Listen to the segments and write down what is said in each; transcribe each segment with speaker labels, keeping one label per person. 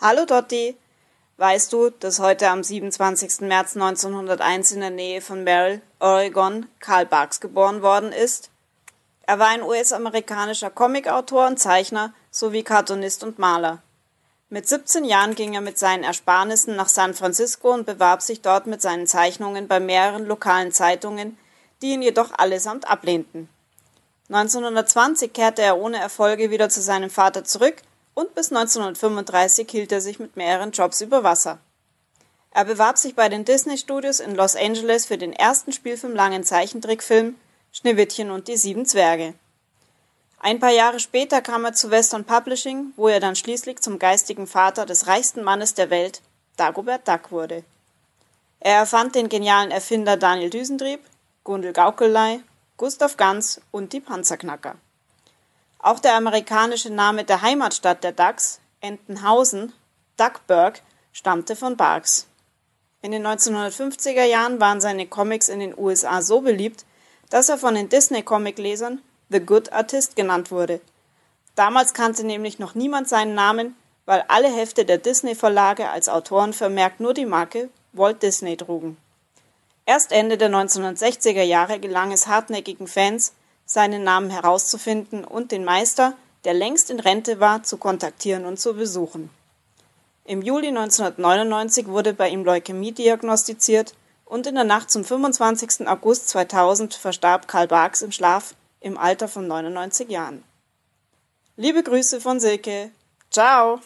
Speaker 1: Hallo Dotti! Weißt du, dass heute am 27. März 1901 in der Nähe von Merrill, Oregon, Karl Barks geboren worden ist? Er war ein US-amerikanischer Comicautor und Zeichner sowie Cartoonist und Maler. Mit 17 Jahren ging er mit seinen Ersparnissen nach San Francisco und bewarb sich dort mit seinen Zeichnungen bei mehreren lokalen Zeitungen, die ihn jedoch allesamt ablehnten. 1920 kehrte er ohne Erfolge wieder zu seinem Vater zurück und bis 1935 hielt er sich mit mehreren Jobs über Wasser. Er bewarb sich bei den Disney Studios in Los Angeles für den ersten spielfilmlangen Zeichentrickfilm Schneewittchen und die sieben Zwerge. Ein paar Jahre später kam er zu Western Publishing, wo er dann schließlich zum geistigen Vater des reichsten Mannes der Welt, Dagobert Duck, wurde. Er erfand den genialen Erfinder Daniel Düsentrieb, Gundel Gaukelei, Gustav Ganz und die Panzerknacker. Auch der amerikanische Name der Heimatstadt der Ducks, Entenhausen, Duckburg, stammte von Barks. In den 1950er Jahren waren seine Comics in den USA so beliebt, dass er von den Disney-Comic-Lesern The Good Artist genannt wurde. Damals kannte nämlich noch niemand seinen Namen, weil alle Hefte der Disney-Verlage als Autoren vermerkt nur die Marke Walt Disney trugen. Erst Ende der 1960er Jahre gelang es hartnäckigen Fans, seinen Namen herauszufinden und den Meister, der längst in Rente war, zu kontaktieren und zu besuchen. Im Juli 1999 wurde bei ihm Leukämie diagnostiziert und in der Nacht zum 25. August 2000 verstarb Karl Barks im Schlaf im Alter von 99 Jahren. Liebe Grüße von Silke. Ciao.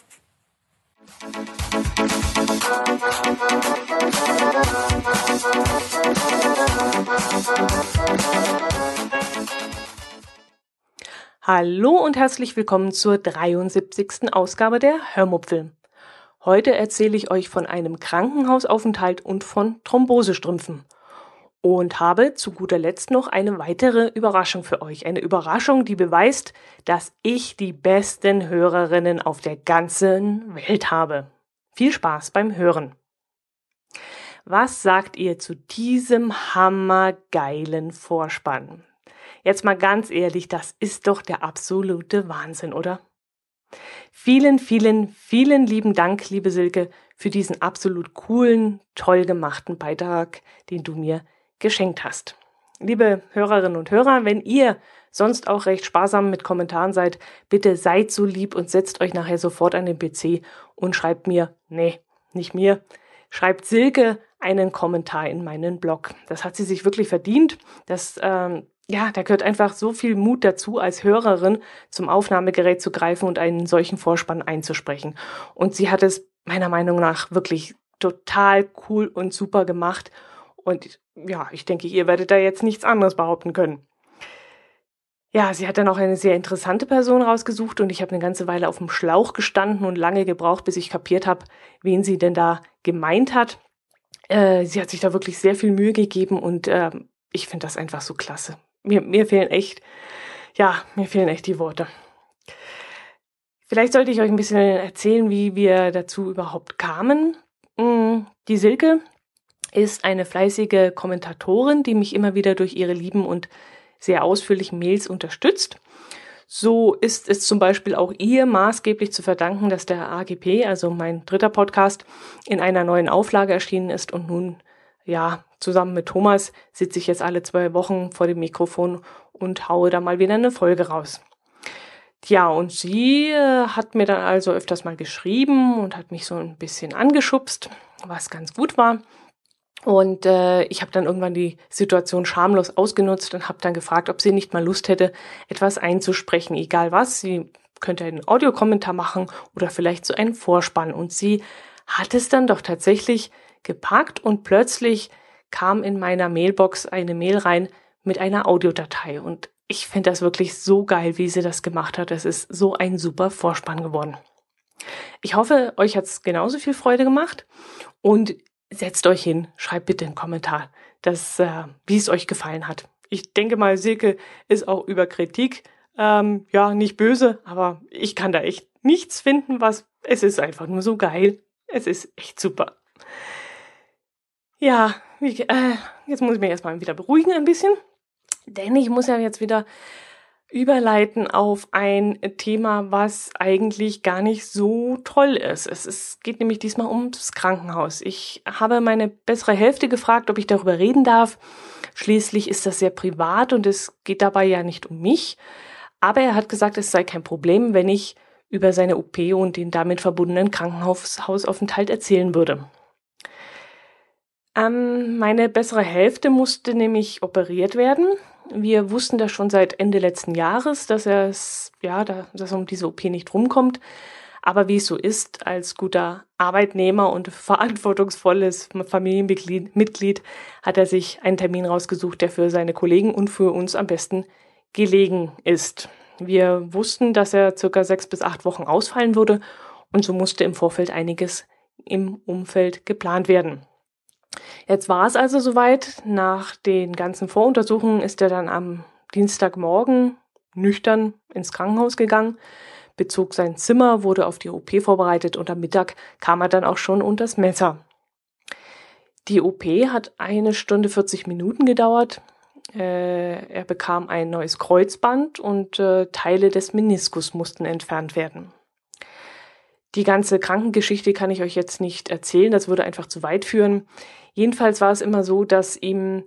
Speaker 2: Hallo und herzlich willkommen zur 73. Ausgabe der Hörmupfel. Heute erzähle ich euch von einem Krankenhausaufenthalt und von Thrombosestrümpfen und habe zu guter Letzt noch eine weitere Überraschung für euch. Eine Überraschung, die beweist, dass ich die besten Hörerinnen auf der ganzen Welt habe. Viel Spaß beim Hören. Was sagt ihr zu diesem hammergeilen Vorspann? Jetzt mal ganz ehrlich, das ist doch der absolute Wahnsinn, oder? Vielen, vielen, vielen lieben Dank, liebe Silke, für diesen absolut coolen, toll gemachten Beitrag, den du mir geschenkt hast. Liebe Hörerinnen und Hörer, wenn ihr sonst auch recht sparsam mit Kommentaren seid, bitte seid so lieb und setzt euch nachher sofort an den PC und schreibt mir, nee, nicht mir, schreibt Silke einen Kommentar in meinen Blog. Das hat sie sich wirklich verdient. Das, ähm, ja, da gehört einfach so viel Mut dazu, als Hörerin zum Aufnahmegerät zu greifen und einen solchen Vorspann einzusprechen. Und sie hat es meiner Meinung nach wirklich total cool und super gemacht. Und ja, ich denke, ihr werdet da jetzt nichts anderes behaupten können. Ja, sie hat dann auch eine sehr interessante Person rausgesucht und ich habe eine ganze Weile auf dem Schlauch gestanden und lange gebraucht, bis ich kapiert habe, wen sie denn da gemeint hat. Äh, sie hat sich da wirklich sehr viel Mühe gegeben und äh, ich finde das einfach so klasse. Mir, mir fehlen echt, ja, mir fehlen echt die Worte. Vielleicht sollte ich euch ein bisschen erzählen, wie wir dazu überhaupt kamen. Hm, die Silke, ist eine fleißige Kommentatorin, die mich immer wieder durch ihre lieben und sehr ausführlichen Mails unterstützt. So ist es zum Beispiel auch ihr maßgeblich zu verdanken, dass der AGP, also mein dritter Podcast, in einer neuen Auflage erschienen ist und nun, ja, zusammen mit Thomas sitze ich jetzt alle zwei Wochen vor dem Mikrofon und haue da mal wieder eine Folge raus. Ja, und sie äh, hat mir dann also öfters mal geschrieben und hat mich so ein bisschen angeschubst, was ganz gut war. Und äh, ich habe dann irgendwann die Situation schamlos ausgenutzt und habe dann gefragt, ob sie nicht mal Lust hätte, etwas einzusprechen, egal was. Sie könnte einen Audiokommentar machen oder vielleicht so einen Vorspann. Und sie hat es dann doch tatsächlich gepackt und plötzlich kam in meiner Mailbox eine Mail rein mit einer Audiodatei. Und ich finde das wirklich so geil, wie sie das gemacht hat. Es ist so ein super Vorspann geworden. Ich hoffe, euch hat es genauso viel Freude gemacht. Und setzt euch hin, schreibt bitte einen Kommentar, dass, äh, wie es euch gefallen hat. Ich denke mal, Silke ist auch über Kritik, ähm, ja, nicht böse, aber ich kann da echt nichts finden, was, es ist einfach nur so geil. Es ist echt super. Ja, wie, äh, jetzt muss ich mich erstmal wieder beruhigen ein bisschen, denn ich muss ja jetzt wieder überleiten auf ein Thema, was eigentlich gar nicht so toll ist. Es ist, geht nämlich diesmal ums Krankenhaus. Ich habe meine bessere Hälfte gefragt, ob ich darüber reden darf. Schließlich ist das sehr privat und es geht dabei ja nicht um mich. Aber er hat gesagt, es sei kein Problem, wenn ich über seine OP und den damit verbundenen Krankenhausaufenthalt erzählen würde. Ähm, meine bessere Hälfte musste nämlich operiert werden wir wussten das schon seit Ende letzten Jahres, dass er ja, dass er um diese OP nicht rumkommt. Aber wie es so ist, als guter Arbeitnehmer und verantwortungsvolles Familienmitglied hat er sich einen Termin rausgesucht, der für seine Kollegen und für uns am besten gelegen ist. Wir wussten, dass er circa sechs bis acht Wochen ausfallen würde und so musste im Vorfeld einiges im Umfeld geplant werden. Jetzt war es also soweit. Nach den ganzen Voruntersuchungen ist er dann am Dienstagmorgen nüchtern ins Krankenhaus gegangen, bezog sein Zimmer, wurde auf die OP vorbereitet und am Mittag kam er dann auch schon unters Messer. Die OP hat eine Stunde 40 Minuten gedauert. Äh, er bekam ein neues Kreuzband und äh, Teile des Meniskus mussten entfernt werden. Die ganze Krankengeschichte kann ich euch jetzt nicht erzählen, das würde einfach zu weit führen. Jedenfalls war es immer so, dass ihm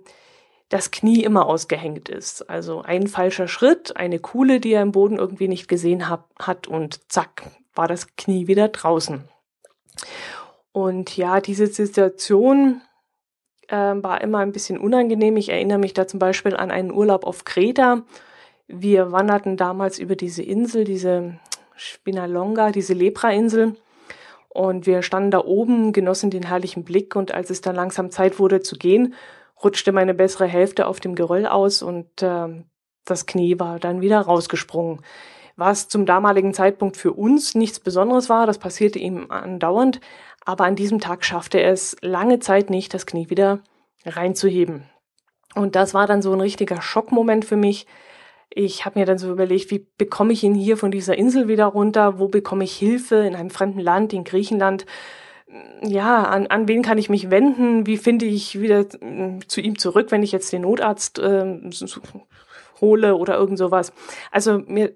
Speaker 2: das Knie immer ausgehängt ist. Also ein falscher Schritt, eine Kuhle, die er im Boden irgendwie nicht gesehen hab, hat und zack, war das Knie wieder draußen. Und ja, diese Situation äh, war immer ein bisschen unangenehm. Ich erinnere mich da zum Beispiel an einen Urlaub auf Kreta. Wir wanderten damals über diese Insel, diese Spinalonga, diese Lepra-Insel. Und wir standen da oben, genossen den herrlichen Blick und als es dann langsam Zeit wurde zu gehen, rutschte meine bessere Hälfte auf dem Geröll aus und äh, das Knie war dann wieder rausgesprungen. Was zum damaligen Zeitpunkt für uns nichts Besonderes war, das passierte ihm andauernd, aber an diesem Tag schaffte er es lange Zeit nicht, das Knie wieder reinzuheben. Und das war dann so ein richtiger Schockmoment für mich, ich habe mir dann so überlegt, wie bekomme ich ihn hier von dieser Insel wieder runter? Wo bekomme ich Hilfe in einem fremden Land, in Griechenland? Ja, an, an wen kann ich mich wenden? Wie finde ich wieder mm, zu ihm zurück, wenn ich jetzt den Notarzt äh, hole oder irgend sowas? Also mir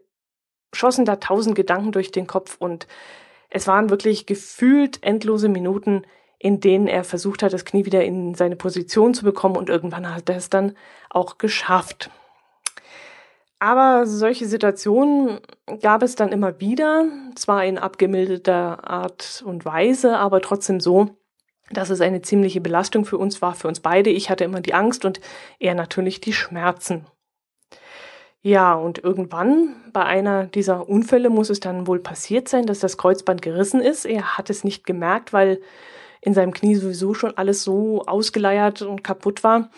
Speaker 2: schossen da tausend Gedanken durch den Kopf und es waren wirklich gefühlt endlose Minuten, in denen er versucht hat, das Knie wieder in seine Position zu bekommen und irgendwann hat er es dann auch geschafft. Aber solche Situationen gab es dann immer wieder, zwar in abgemilderter Art und Weise, aber trotzdem so, dass es eine ziemliche Belastung für uns war, für uns beide. Ich hatte immer die Angst und er natürlich die Schmerzen. Ja, und irgendwann bei einer dieser Unfälle muss es dann wohl passiert sein, dass das Kreuzband gerissen ist. Er hat es nicht gemerkt, weil in seinem Knie sowieso schon alles so ausgeleiert und kaputt war.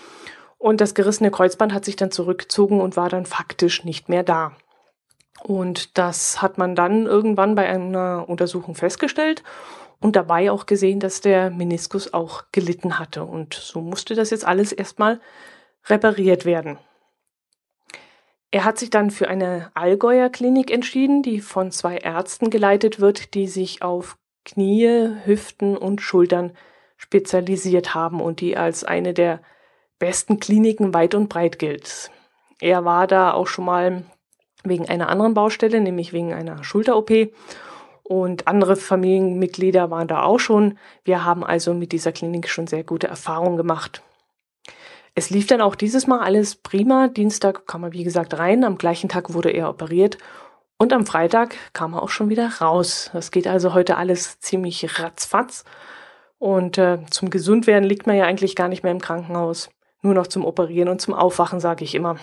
Speaker 2: Und das gerissene Kreuzband hat sich dann zurückgezogen und war dann faktisch nicht mehr da. Und das hat man dann irgendwann bei einer Untersuchung festgestellt und dabei auch gesehen, dass der Meniskus auch gelitten hatte. Und so musste das jetzt alles erstmal repariert werden. Er hat sich dann für eine Allgäuer Klinik entschieden, die von zwei Ärzten geleitet wird, die sich auf Knie, Hüften und Schultern spezialisiert haben und die als eine der besten Kliniken weit und breit gilt. Er war da auch schon mal wegen einer anderen Baustelle, nämlich wegen einer Schulter-OP. Und andere Familienmitglieder waren da auch schon. Wir haben also mit dieser Klinik schon sehr gute Erfahrungen gemacht. Es lief dann auch dieses Mal alles prima. Dienstag kam er, wie gesagt, rein. Am gleichen Tag wurde er operiert. Und am Freitag kam er auch schon wieder raus. Das geht also heute alles ziemlich ratzfatz. Und äh, zum Gesundwerden liegt man ja eigentlich gar nicht mehr im Krankenhaus nur noch zum Operieren und zum Aufwachen, sage ich immer.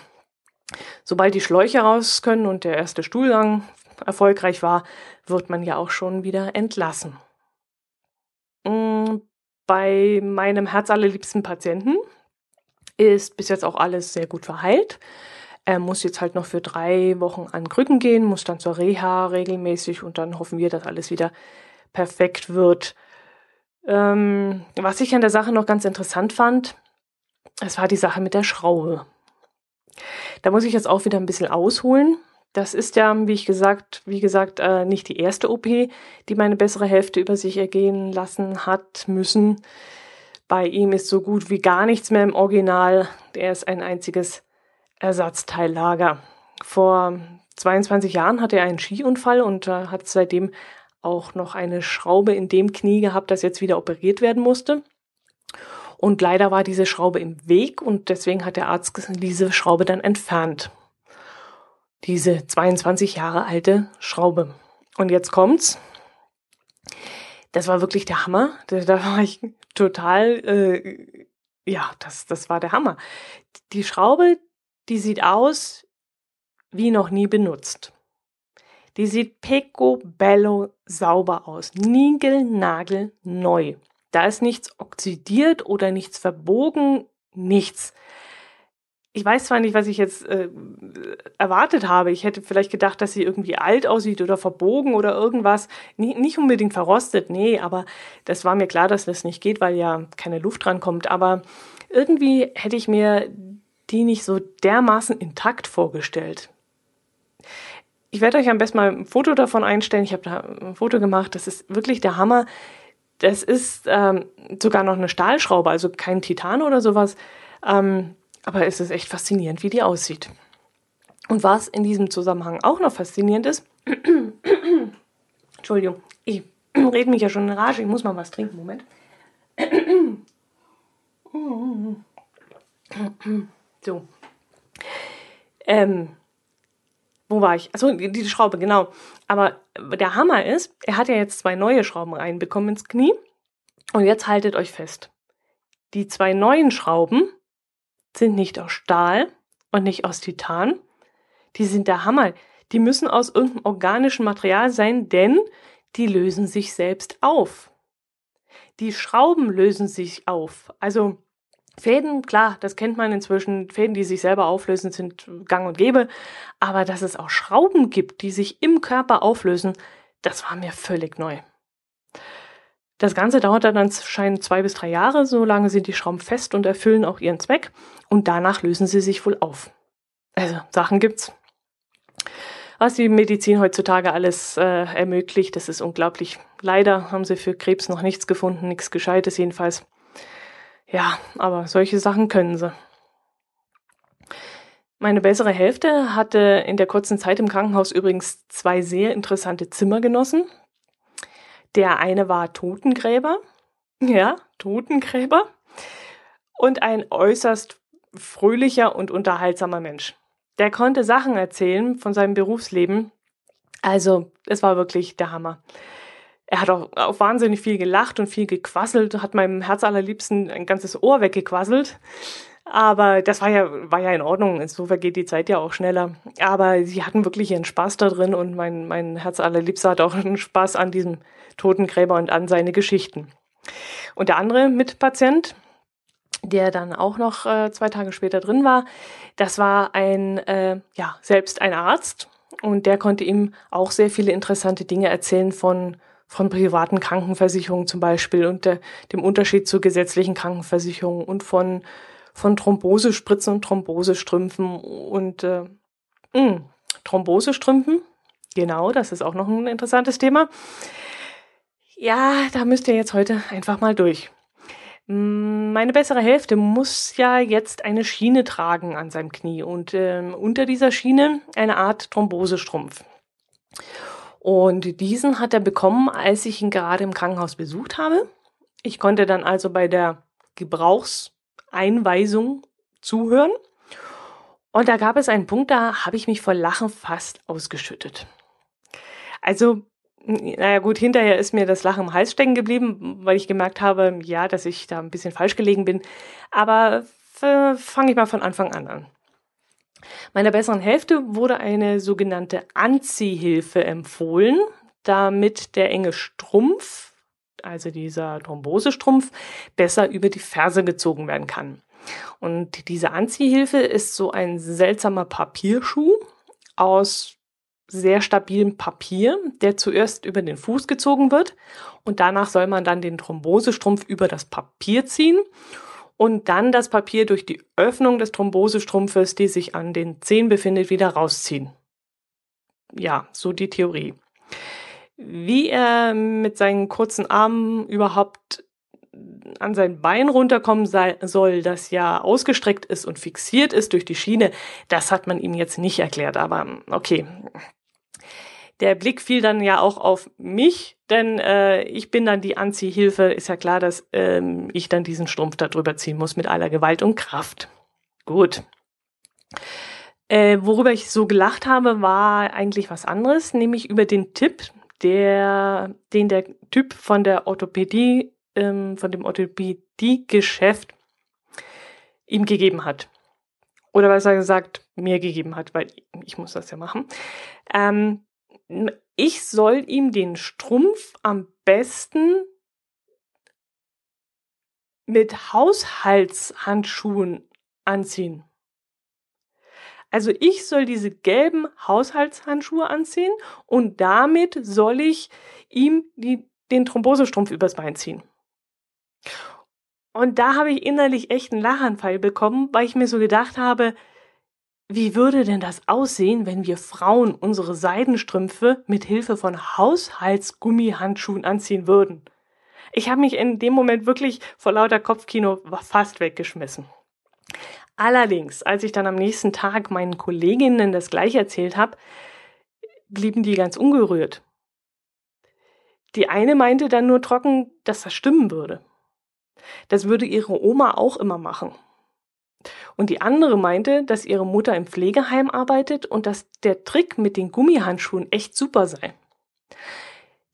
Speaker 2: Sobald die Schläuche raus können und der erste Stuhlgang erfolgreich war, wird man ja auch schon wieder entlassen. Mm, bei meinem herzallerliebsten Patienten ist bis jetzt auch alles sehr gut verheilt. Er muss jetzt halt noch für drei Wochen an Krücken gehen, muss dann zur Reha regelmäßig und dann hoffen wir, dass alles wieder perfekt wird. Ähm, was ich an der Sache noch ganz interessant fand, es war die Sache mit der Schraube. Da muss ich jetzt auch wieder ein bisschen ausholen. Das ist ja, wie ich gesagt, wie gesagt, äh, nicht die erste OP, die meine bessere Hälfte über sich ergehen lassen hat müssen. Bei ihm ist so gut wie gar nichts mehr im Original. Er ist ein einziges Ersatzteillager. vor 22 Jahren hatte er einen Skiunfall und äh, hat seitdem auch noch eine Schraube in dem Knie gehabt, das jetzt wieder operiert werden musste. Und leider war diese Schraube im Weg und deswegen hat der Arzt diese Schraube dann entfernt. Diese 22 Jahre alte Schraube. Und jetzt kommt's. Das war wirklich der Hammer. Da, da war ich total, äh, ja, das, das war der Hammer. Die Schraube, die sieht aus wie noch nie benutzt. Die sieht picobello sauber aus. Nigel, neu. Da ist nichts oxidiert oder nichts verbogen, nichts. Ich weiß zwar nicht, was ich jetzt äh, erwartet habe. Ich hätte vielleicht gedacht, dass sie irgendwie alt aussieht oder verbogen oder irgendwas. Nie, nicht unbedingt verrostet, nee, aber das war mir klar, dass das nicht geht, weil ja keine Luft dran kommt. Aber irgendwie hätte ich mir die nicht so dermaßen intakt vorgestellt. Ich werde euch am besten mal ein Foto davon einstellen. Ich habe da ein Foto gemacht. Das ist wirklich der Hammer. Das ist ähm, sogar noch eine Stahlschraube, also kein Titan oder sowas. Ähm, aber es ist echt faszinierend, wie die aussieht. Und was in diesem Zusammenhang auch noch faszinierend ist, Entschuldigung, ich rede mich ja schon in Rage, ich muss mal was trinken, Moment. so. Ähm, wo war ich? Achso, die, die Schraube, genau. Aber der Hammer ist, er hat ja jetzt zwei neue Schrauben reinbekommen ins Knie. Und jetzt haltet euch fest. Die zwei neuen Schrauben sind nicht aus Stahl und nicht aus Titan. Die sind der Hammer. Die müssen aus irgendeinem organischen Material sein, denn die lösen sich selbst auf. Die Schrauben lösen sich auf. Also Fäden, klar, das kennt man inzwischen. Fäden, die sich selber auflösen, sind gang und gäbe. Aber dass es auch Schrauben gibt, die sich im Körper auflösen, das war mir völlig neu. Das Ganze dauert dann anscheinend zwei bis drei Jahre. So lange sind die Schrauben fest und erfüllen auch ihren Zweck. Und danach lösen sie sich wohl auf. Also, Sachen gibt's. Was die Medizin heutzutage alles äh, ermöglicht, das ist unglaublich. Leider haben sie für Krebs noch nichts gefunden, nichts Gescheites jedenfalls. Ja, aber solche Sachen können sie. Meine bessere Hälfte hatte in der kurzen Zeit im Krankenhaus übrigens zwei sehr interessante Zimmer genossen. Der eine war Totengräber, ja, Totengräber, und ein äußerst fröhlicher und unterhaltsamer Mensch. Der konnte Sachen erzählen von seinem Berufsleben. Also, es war wirklich der Hammer. Er hat auch, auch wahnsinnig viel gelacht und viel gequasselt, hat meinem Herz allerliebsten ein ganzes Ohr weggequasselt. Aber das war ja, war ja in Ordnung. So vergeht die Zeit ja auch schneller. Aber sie hatten wirklich ihren Spaß da drin und mein, mein Herz allerliebster hat auch einen Spaß an diesem Totengräber und an seine Geschichten. Und der andere Mitpatient, der dann auch noch äh, zwei Tage später drin war, das war ein, äh, ja, selbst ein Arzt und der konnte ihm auch sehr viele interessante Dinge erzählen von von privaten Krankenversicherungen zum Beispiel und der, dem Unterschied zu gesetzlichen Krankenversicherungen und von, von Thrombosespritzen und Thrombosestrümpfen und äh, mh, hm, Thrombosestrümpfen. Genau, das ist auch noch ein interessantes Thema. Ja, da müsst ihr jetzt heute einfach mal durch. Hm, meine bessere Hälfte muss ja jetzt eine Schiene tragen an seinem Knie und äh, unter dieser Schiene eine Art Thrombosestrumpf. Und diesen hat er bekommen, als ich ihn gerade im Krankenhaus besucht habe. Ich konnte dann also bei der Gebrauchseinweisung zuhören. Und da gab es einen Punkt, da habe ich mich vor Lachen fast ausgeschüttet. Also, naja gut, hinterher ist mir das Lachen im Hals stecken geblieben, weil ich gemerkt habe, ja, dass ich da ein bisschen falsch gelegen bin. Aber fange ich mal von Anfang an an. Meiner besseren Hälfte wurde eine sogenannte Anziehhilfe empfohlen, damit der enge Strumpf, also dieser Thrombosestrumpf, besser über die Ferse gezogen werden kann. Und diese Anziehhilfe ist so ein seltsamer Papierschuh aus sehr stabilem Papier, der zuerst über den Fuß gezogen wird und danach soll man dann den Thrombosestrumpf über das Papier ziehen und dann das Papier durch die Öffnung des Thrombosestrumpfes, die sich an den Zehen befindet, wieder rausziehen. Ja, so die Theorie. Wie er mit seinen kurzen Armen überhaupt an sein Bein runterkommen soll, das ja ausgestreckt ist und fixiert ist durch die Schiene, das hat man ihm jetzt nicht erklärt. Aber okay. Der Blick fiel dann ja auch auf mich, denn äh, ich bin dann die Anziehhilfe. Ist ja klar, dass ähm, ich dann diesen Strumpf da drüber ziehen muss mit aller Gewalt und Kraft. Gut. Äh, worüber ich so gelacht habe, war eigentlich was anderes, nämlich über den Tipp, der, den der Typ von der Orthopädie, ähm, von dem Orthopädie-Geschäft ihm gegeben hat. Oder was er gesagt, mir gegeben hat, weil ich muss das ja machen. Ähm, ich soll ihm den Strumpf am besten mit Haushaltshandschuhen anziehen. Also ich soll diese gelben Haushaltshandschuhe anziehen und damit soll ich ihm die, den Thrombosestrumpf übers Bein ziehen. Und da habe ich innerlich echt einen Lachanfall bekommen, weil ich mir so gedacht habe, wie würde denn das aussehen, wenn wir Frauen unsere Seidenstrümpfe mit Hilfe von Haushaltsgummihandschuhen anziehen würden? Ich habe mich in dem Moment wirklich vor lauter Kopfkino fast weggeschmissen. Allerdings, als ich dann am nächsten Tag meinen Kolleginnen das gleiche erzählt habe, blieben die ganz ungerührt. Die eine meinte dann nur trocken, dass das stimmen würde. Das würde ihre Oma auch immer machen. Und die andere meinte, dass ihre Mutter im Pflegeheim arbeitet und dass der Trick mit den Gummihandschuhen echt super sei.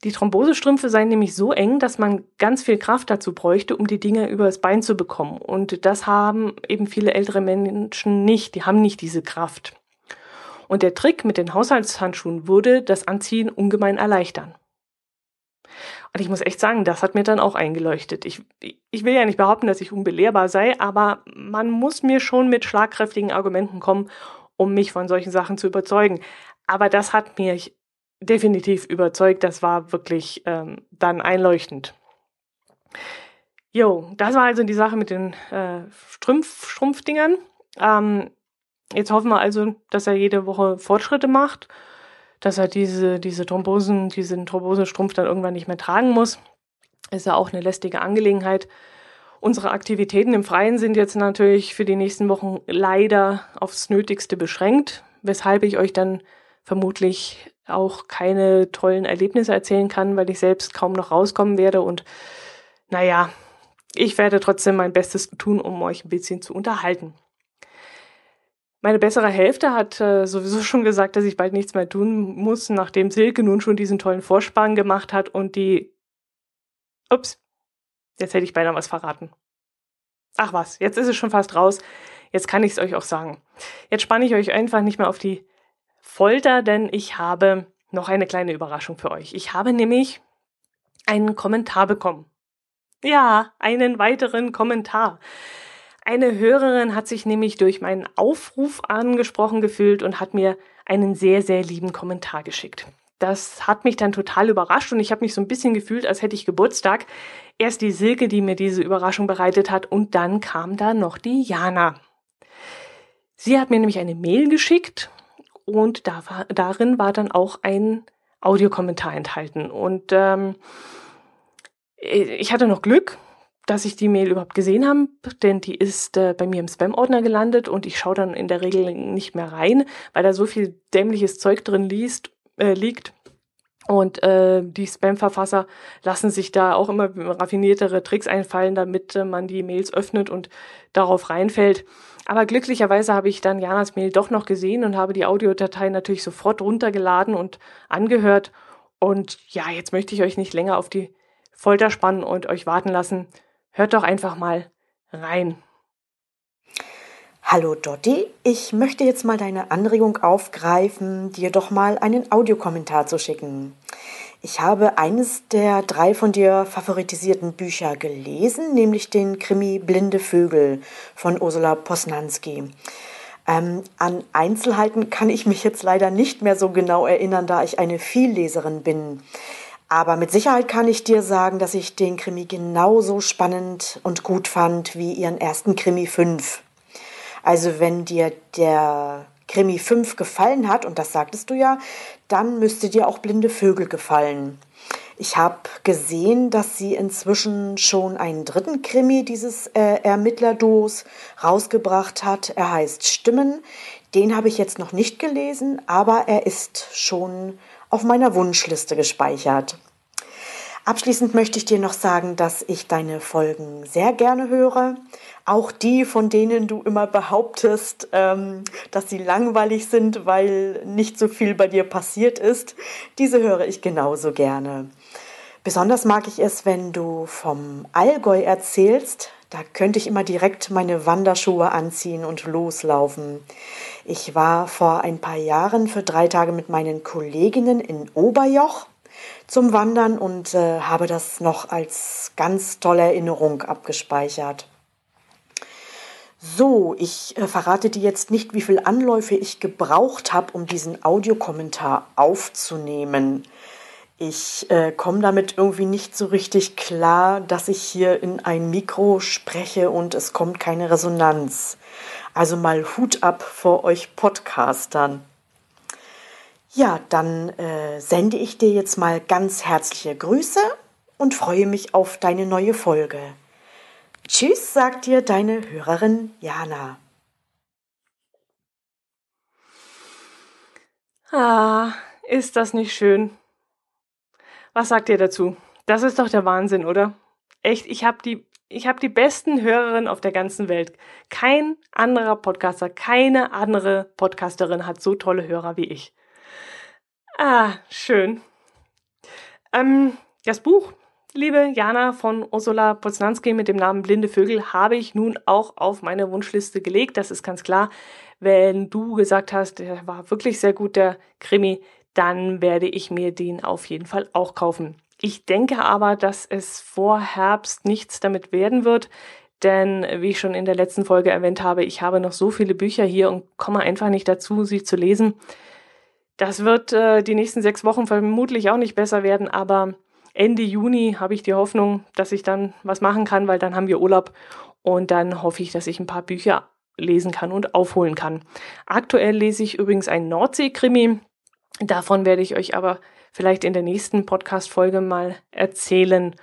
Speaker 2: Die Thrombosestrümpfe seien nämlich so eng, dass man ganz viel Kraft dazu bräuchte, um die Dinger übers Bein zu bekommen. Und das haben eben viele ältere Menschen nicht. Die haben nicht diese Kraft. Und der Trick mit den Haushaltshandschuhen würde das Anziehen ungemein erleichtern. Und ich muss echt sagen, das hat mir dann auch eingeleuchtet. Ich, ich will ja nicht behaupten, dass ich unbelehrbar sei, aber man muss mir schon mit schlagkräftigen Argumenten kommen, um mich von solchen Sachen zu überzeugen. Aber das hat mich definitiv überzeugt. Das war wirklich ähm, dann einleuchtend. Jo, das war also die Sache mit den äh, Strumpf, Strumpfdingern. Ähm, jetzt hoffen wir also, dass er jede Woche Fortschritte macht, dass er diese, diese Thrombosen, diesen Thrombosestrumpf dann irgendwann nicht mehr tragen muss. Ist ja auch eine lästige Angelegenheit. Unsere Aktivitäten im Freien sind jetzt natürlich für die nächsten Wochen leider aufs Nötigste beschränkt, weshalb ich euch dann vermutlich auch keine tollen Erlebnisse erzählen kann, weil ich selbst kaum noch rauskommen werde. Und naja, ich werde trotzdem mein Bestes tun, um euch ein bisschen zu unterhalten. Meine bessere Hälfte hat äh, sowieso schon gesagt, dass ich bald nichts mehr tun muss, nachdem Silke nun schon diesen tollen Vorspann gemacht hat und die. Ups, jetzt hätte ich beinahe was verraten. Ach was, jetzt ist es schon fast raus. Jetzt kann ich es euch auch sagen. Jetzt spanne ich euch einfach nicht mehr auf die Folter, denn ich habe noch eine kleine Überraschung für euch. Ich habe nämlich einen Kommentar bekommen. Ja, einen weiteren Kommentar. Eine Hörerin hat sich nämlich durch meinen Aufruf angesprochen gefühlt und hat mir einen sehr, sehr lieben Kommentar geschickt. Das hat mich dann total überrascht und ich habe mich so ein bisschen gefühlt, als hätte ich Geburtstag. Erst die Silke, die mir diese Überraschung bereitet hat, und dann kam da noch die Jana. Sie hat mir nämlich eine Mail geschickt und da war, darin war dann auch ein Audiokommentar enthalten. Und ähm, ich hatte noch Glück, dass ich die Mail überhaupt gesehen habe, denn die ist äh, bei mir im Spam-Ordner gelandet und ich schaue dann in der Regel nicht mehr rein, weil da so viel dämliches Zeug drin liest, äh, liegt. Und äh, die Spam-Verfasser lassen sich da auch immer raffiniertere Tricks einfallen, damit äh, man die Mails öffnet und darauf reinfällt. Aber glücklicherweise habe ich dann Janas Mail doch noch gesehen und habe die Audiodatei natürlich sofort runtergeladen und angehört. Und ja, jetzt möchte ich euch nicht länger auf die Folter spannen und euch warten lassen. Hört doch einfach mal rein.
Speaker 3: Hallo Dotti, ich möchte jetzt mal deine Anregung aufgreifen, dir doch mal einen Audiokommentar zu schicken. Ich habe eines der drei von dir favoritisierten Bücher gelesen, nämlich den Krimi Blinde Vögel von Ursula Posnanski. Ähm, an Einzelheiten kann ich mich jetzt leider nicht mehr so genau erinnern, da ich eine Vielleserin bin. Aber mit Sicherheit kann ich dir sagen, dass ich den Krimi genauso spannend und gut fand wie ihren ersten Krimi 5. Also wenn dir der Krimi 5 gefallen hat, und das sagtest du ja, dann müsste dir auch Blinde Vögel gefallen. Ich habe gesehen, dass sie inzwischen schon einen dritten Krimi dieses äh, Ermittlerduos rausgebracht hat. Er heißt Stimmen. Den habe ich jetzt noch nicht gelesen, aber er ist schon auf meiner Wunschliste gespeichert. Abschließend möchte ich dir noch sagen, dass ich deine Folgen sehr gerne höre. Auch die, von denen du immer behauptest, ähm, dass sie langweilig sind, weil nicht so viel bei dir passiert ist, diese höre ich genauso gerne. Besonders mag ich es, wenn du vom Allgäu erzählst. Da könnte ich immer direkt meine Wanderschuhe anziehen und loslaufen. Ich war vor ein paar Jahren für drei Tage mit meinen Kolleginnen in Oberjoch zum Wandern und äh, habe das noch als ganz tolle Erinnerung abgespeichert. So, ich äh, verrate dir jetzt nicht, wie viele Anläufe ich gebraucht habe, um diesen Audiokommentar aufzunehmen. Ich äh, komme damit irgendwie nicht so richtig klar, dass ich hier in ein Mikro spreche und es kommt keine Resonanz. Also mal Hut ab vor euch Podcastern. Ja, dann äh, sende ich dir jetzt mal ganz herzliche Grüße und freue mich auf deine neue Folge. Tschüss, sagt dir deine Hörerin Jana.
Speaker 2: Ah, ist das nicht schön? Was sagt ihr dazu? Das ist doch der Wahnsinn, oder? Echt, ich habe die ich habe die besten Hörerinnen auf der ganzen Welt. Kein anderer Podcaster, keine andere Podcasterin hat so tolle Hörer wie ich. Ah, schön. Ähm, das Buch, liebe Jana von Ursula Poznanski mit dem Namen Blinde Vögel, habe ich nun auch auf meine Wunschliste gelegt. Das ist ganz klar. Wenn du gesagt hast, der war wirklich sehr gut, der Krimi, dann werde ich mir den auf jeden Fall auch kaufen. Ich denke aber, dass es vor Herbst nichts damit werden wird, denn wie ich schon in der letzten Folge erwähnt habe, ich habe noch so viele Bücher hier und komme einfach nicht dazu, sie zu lesen. Das wird äh, die nächsten sechs Wochen vermutlich auch nicht besser werden, aber Ende Juni habe ich die Hoffnung, dass ich dann was machen kann, weil dann haben wir Urlaub und dann hoffe ich, dass ich ein paar Bücher lesen kann und aufholen kann. Aktuell lese ich übrigens ein Nordsee-Krimi. Davon werde ich euch aber vielleicht in der nächsten Podcast-Folge mal erzählen.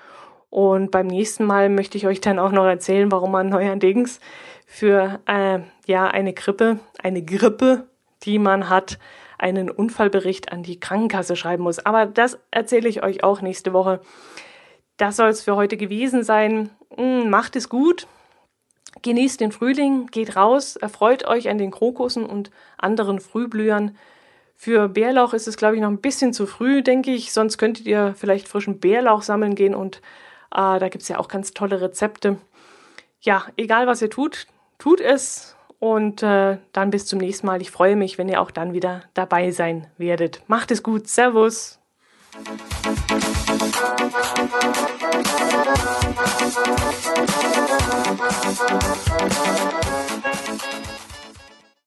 Speaker 2: Und beim nächsten Mal möchte ich euch dann auch noch erzählen, warum man neuerdings für äh, ja eine Grippe, eine Grippe, die man hat, einen Unfallbericht an die Krankenkasse schreiben muss. Aber das erzähle ich euch auch nächste Woche. Das soll es für heute gewesen sein. Hm, macht es gut. Genießt den Frühling, geht raus, erfreut euch an den Krokussen und anderen Frühblühern. Für Bärlauch ist es, glaube ich, noch ein bisschen zu früh, denke ich. Sonst könntet ihr vielleicht frischen Bärlauch sammeln gehen und äh, da gibt es ja auch ganz tolle Rezepte. Ja, egal was ihr tut, tut es und äh, dann bis zum nächsten Mal. Ich freue mich, wenn ihr auch dann wieder dabei sein werdet. Macht es gut. Servus.